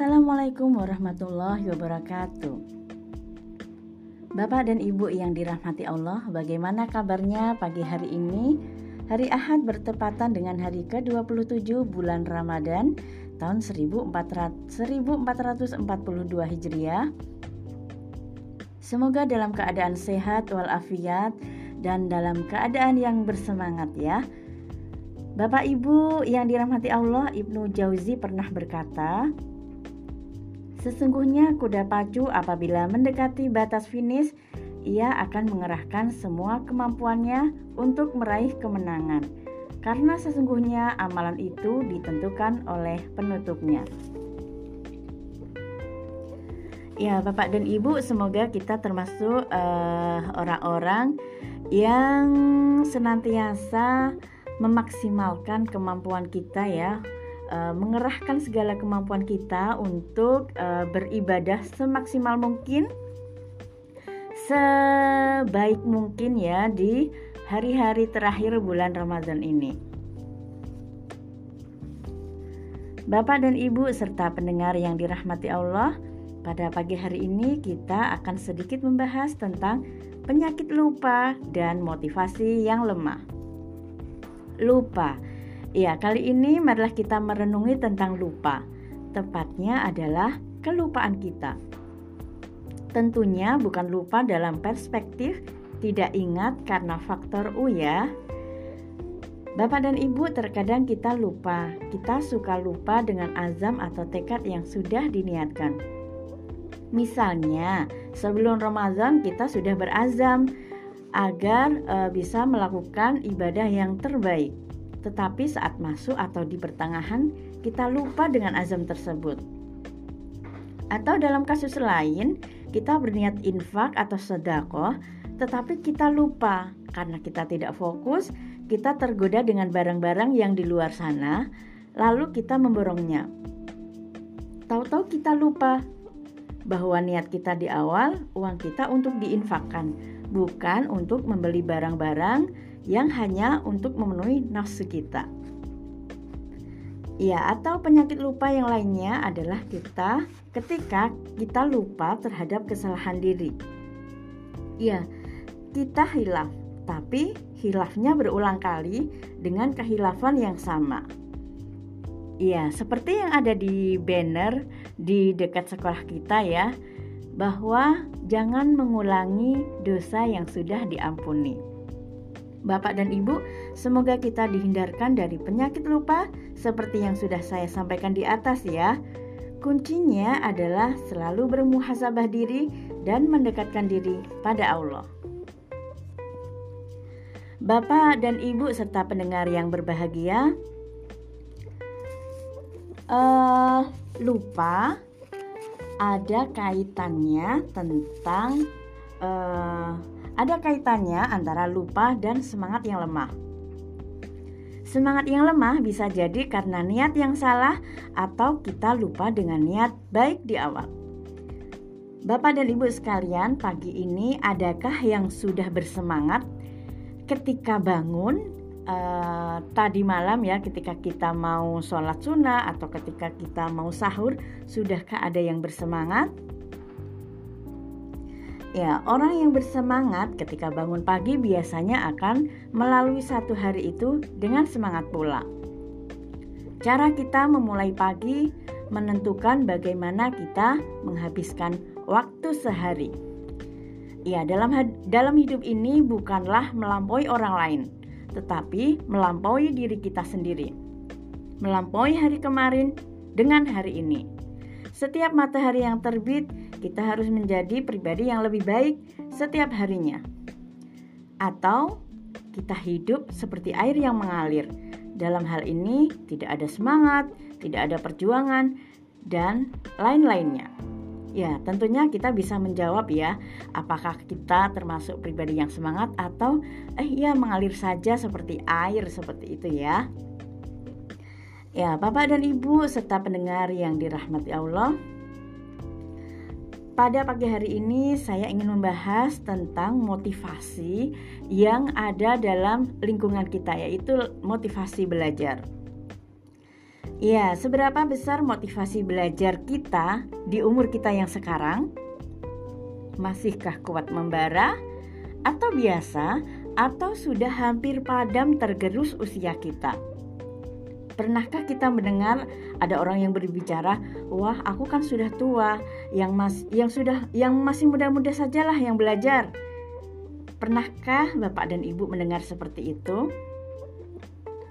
Assalamualaikum warahmatullahi wabarakatuh. Bapak dan Ibu yang dirahmati Allah, bagaimana kabarnya pagi hari ini? Hari Ahad bertepatan dengan hari ke-27 bulan Ramadan tahun 1442 Hijriah. Semoga dalam keadaan sehat walafiat dan dalam keadaan yang bersemangat ya. Bapak Ibu yang dirahmati Allah, Ibnu Jauzi pernah berkata, Sesungguhnya kuda pacu apabila mendekati batas finish ia akan mengerahkan semua kemampuannya untuk meraih kemenangan, karena sesungguhnya amalan itu ditentukan oleh penutupnya. Ya, Bapak dan Ibu, semoga kita termasuk eh, orang-orang yang senantiasa memaksimalkan kemampuan kita ya, uh, mengerahkan segala kemampuan kita untuk uh, beribadah semaksimal mungkin sebaik mungkin ya di hari-hari terakhir bulan Ramadan ini. Bapak dan Ibu serta pendengar yang dirahmati Allah, pada pagi hari ini kita akan sedikit membahas tentang penyakit lupa dan motivasi yang lemah. Lupa. Ya, kali ini marilah kita merenungi tentang lupa. Tepatnya adalah kelupaan kita. Tentunya bukan lupa dalam perspektif tidak ingat karena faktor U ya. Bapak dan Ibu terkadang kita lupa. Kita suka lupa dengan azam atau tekad yang sudah diniatkan. Misalnya, sebelum Ramadan kita sudah berazam agar e, bisa melakukan ibadah yang terbaik. Tetapi saat masuk atau di pertengahan kita lupa dengan azam tersebut. Atau dalam kasus lain, kita berniat infak atau sedekah, tetapi kita lupa karena kita tidak fokus, kita tergoda dengan barang-barang yang di luar sana, lalu kita memborongnya. Tahu-tahu kita lupa bahwa niat kita di awal uang kita untuk diinfakkan, bukan untuk membeli barang-barang yang hanya untuk memenuhi nafsu kita. Ya, atau penyakit lupa yang lainnya adalah kita ketika kita lupa terhadap kesalahan diri. Ya, kita hilaf, tapi hilafnya berulang kali dengan kehilafan yang sama. Ya, seperti yang ada di banner di dekat sekolah kita ya, bahwa jangan mengulangi dosa yang sudah diampuni. Bapak dan Ibu, semoga kita dihindarkan dari penyakit lupa seperti yang sudah saya sampaikan di atas ya. Kuncinya adalah selalu bermuhasabah diri dan mendekatkan diri pada Allah. Bapak dan Ibu serta pendengar yang berbahagia, uh, lupa ada kaitannya tentang uh, ada kaitannya antara lupa dan semangat yang lemah. Semangat yang lemah bisa jadi karena niat yang salah atau kita lupa dengan niat baik di awal. Bapak dan Ibu sekalian, pagi ini adakah yang sudah bersemangat ketika bangun uh, tadi malam ya ketika kita mau sholat sunnah atau ketika kita mau sahur, sudahkah ada yang bersemangat? Ya, orang yang bersemangat ketika bangun pagi biasanya akan melalui satu hari itu dengan semangat pula. Cara kita memulai pagi menentukan bagaimana kita menghabiskan waktu sehari. Ya, dalam dalam hidup ini bukanlah melampaui orang lain, tetapi melampaui diri kita sendiri. Melampaui hari kemarin dengan hari ini. Setiap matahari yang terbit, kita harus menjadi pribadi yang lebih baik setiap harinya. Atau kita hidup seperti air yang mengalir. Dalam hal ini, tidak ada semangat, tidak ada perjuangan, dan lain-lainnya. Ya, tentunya kita bisa menjawab ya, apakah kita termasuk pribadi yang semangat atau eh ya mengalir saja seperti air seperti itu ya. Ya, Bapak dan Ibu serta pendengar yang dirahmati Allah, pada pagi hari ini saya ingin membahas tentang motivasi yang ada dalam lingkungan kita yaitu motivasi belajar. Ya, seberapa besar motivasi belajar kita di umur kita yang sekarang? Masihkah kuat membara? Atau biasa? Atau sudah hampir padam tergerus usia kita? Pernahkah kita mendengar ada orang yang berbicara, "Wah, aku kan sudah tua, yang mas yang sudah yang masih muda-muda sajalah yang belajar." Pernahkah Bapak dan Ibu mendengar seperti itu?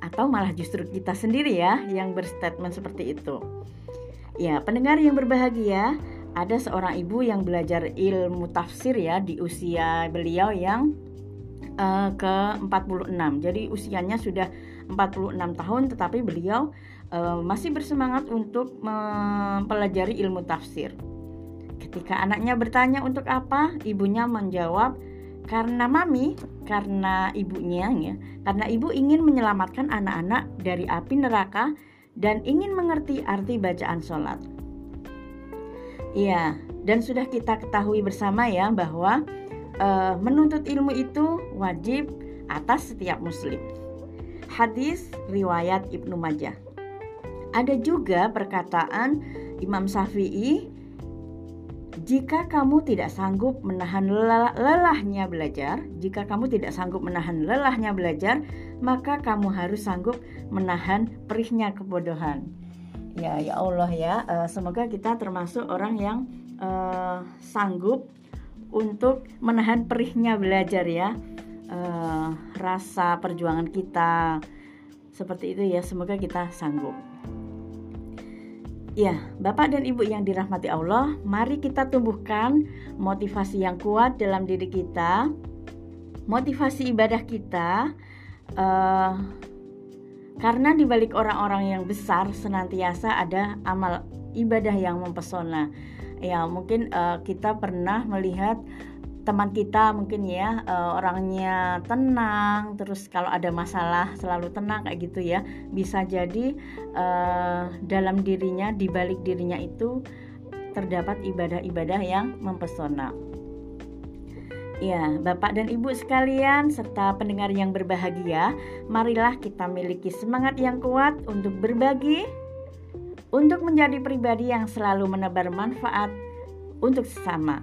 Atau malah justru kita sendiri ya yang berstatement seperti itu? Ya, pendengar yang berbahagia, ada seorang ibu yang belajar ilmu tafsir ya di usia beliau yang uh, ke-46. Jadi usianya sudah 46 tahun tetapi beliau uh, masih bersemangat untuk mempelajari ilmu tafsir. Ketika anaknya bertanya untuk apa, ibunya menjawab karena mami, karena ibunya ya, karena ibu ingin menyelamatkan anak-anak dari api neraka dan ingin mengerti arti bacaan sholat. Iya, dan sudah kita ketahui bersama ya bahwa uh, menuntut ilmu itu wajib atas setiap muslim. Hadis riwayat Ibnu Majah. Ada juga perkataan Imam Syafi'i, jika kamu tidak sanggup menahan lelahnya belajar, jika kamu tidak sanggup menahan lelahnya belajar, maka kamu harus sanggup menahan perihnya kebodohan. Ya, ya Allah ya, uh, semoga kita termasuk orang yang uh, sanggup untuk menahan perihnya belajar ya uh, rasa perjuangan kita seperti itu ya. Semoga kita sanggup. Ya, Bapak dan Ibu yang dirahmati Allah, mari kita tumbuhkan motivasi yang kuat dalam diri kita, motivasi ibadah kita, uh, karena di balik orang-orang yang besar senantiasa ada amal ibadah yang mempesona. Ya, mungkin uh, kita pernah melihat teman kita mungkin ya uh, orangnya tenang terus kalau ada masalah selalu tenang kayak gitu ya bisa jadi uh, dalam dirinya di balik dirinya itu terdapat ibadah-ibadah yang mempesona. Ya, Bapak dan Ibu sekalian serta pendengar yang berbahagia, marilah kita miliki semangat yang kuat untuk berbagi, untuk menjadi pribadi yang selalu menebar manfaat untuk sesama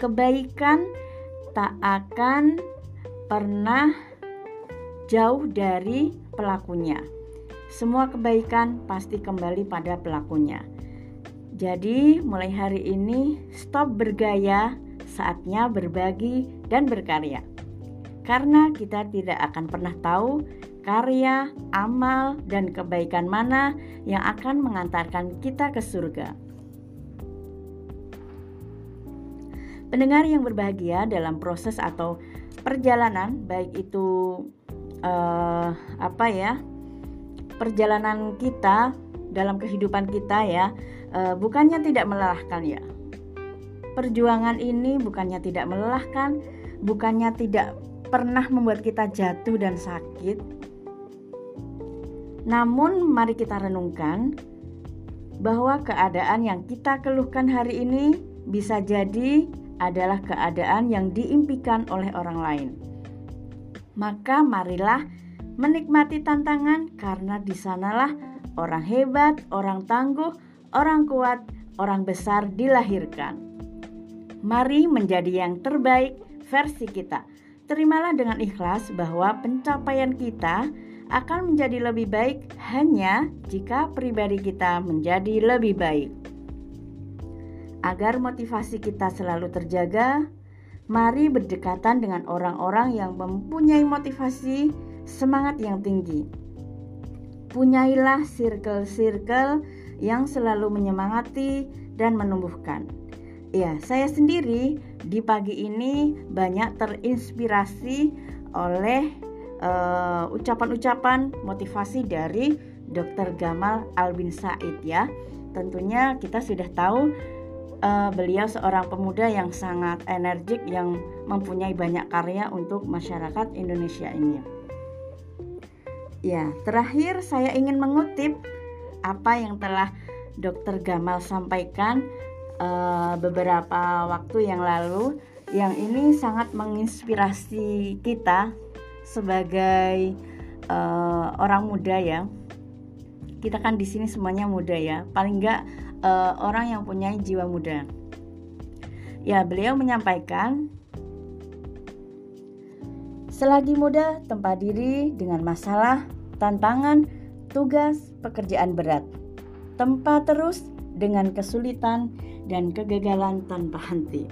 kebaikan tak akan pernah jauh dari pelakunya. Semua kebaikan pasti kembali pada pelakunya. Jadi, mulai hari ini, stop bergaya, saatnya berbagi dan berkarya. Karena kita tidak akan pernah tahu karya, amal, dan kebaikan mana yang akan mengantarkan kita ke surga. Pendengar yang berbahagia dalam proses atau perjalanan, baik itu uh, apa ya, perjalanan kita dalam kehidupan kita ya, uh, bukannya tidak melelahkan ya. Perjuangan ini bukannya tidak melelahkan, bukannya tidak pernah membuat kita jatuh dan sakit. Namun, mari kita renungkan bahwa keadaan yang kita keluhkan hari ini bisa jadi adalah keadaan yang diimpikan oleh orang lain. Maka marilah menikmati tantangan karena di sanalah orang hebat, orang tangguh, orang kuat, orang besar dilahirkan. Mari menjadi yang terbaik versi kita. Terimalah dengan ikhlas bahwa pencapaian kita akan menjadi lebih baik hanya jika pribadi kita menjadi lebih baik. Agar motivasi kita selalu terjaga, mari berdekatan dengan orang-orang yang mempunyai motivasi semangat yang tinggi. Punyailah circle-circle yang selalu menyemangati dan menumbuhkan. Ya, saya sendiri di pagi ini banyak terinspirasi oleh uh, ucapan-ucapan motivasi dari Dr. Gamal Albin Said ya. Tentunya kita sudah tahu uh, beliau seorang pemuda yang sangat energik yang mempunyai banyak karya untuk masyarakat Indonesia ini. Ya, terakhir saya ingin mengutip apa yang telah Dr. Gamal sampaikan uh, beberapa waktu yang lalu yang ini sangat menginspirasi kita sebagai uh, orang muda ya. kita kan di sini semuanya muda ya paling enggak uh, orang yang punya jiwa muda. Ya beliau menyampaikan selagi muda tempat diri dengan masalah tantangan tugas pekerjaan berat. Tempat terus dengan kesulitan dan kegagalan tanpa henti.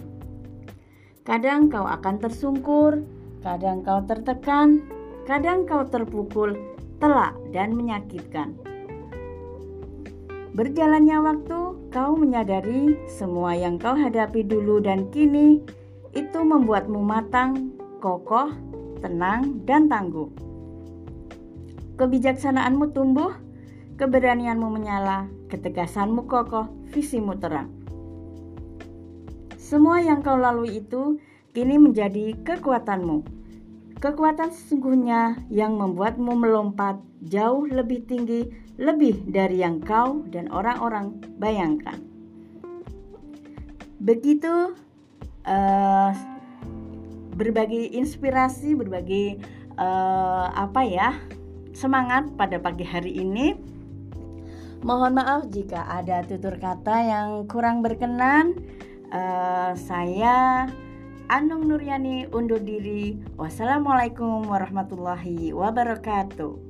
Kadang kau akan tersungkur kadang kau tertekan kadang kau terpukul telak dan menyakitkan Berjalannya waktu, kau menyadari semua yang kau hadapi dulu dan kini itu membuatmu matang, kokoh, tenang, dan tangguh. Kebijaksanaanmu tumbuh, keberanianmu menyala, ketegasanmu kokoh, visimu terang. Semua yang kau lalui itu kini menjadi kekuatanmu. Kekuatan sesungguhnya yang membuatmu melompat jauh lebih tinggi lebih dari yang kau dan orang-orang bayangkan. Begitu uh, berbagi inspirasi, berbagi uh, apa ya semangat pada pagi hari ini. Mohon maaf jika ada tutur kata yang kurang berkenan. Uh, saya Anung Nuryani undur diri. Wassalamualaikum warahmatullahi wabarakatuh.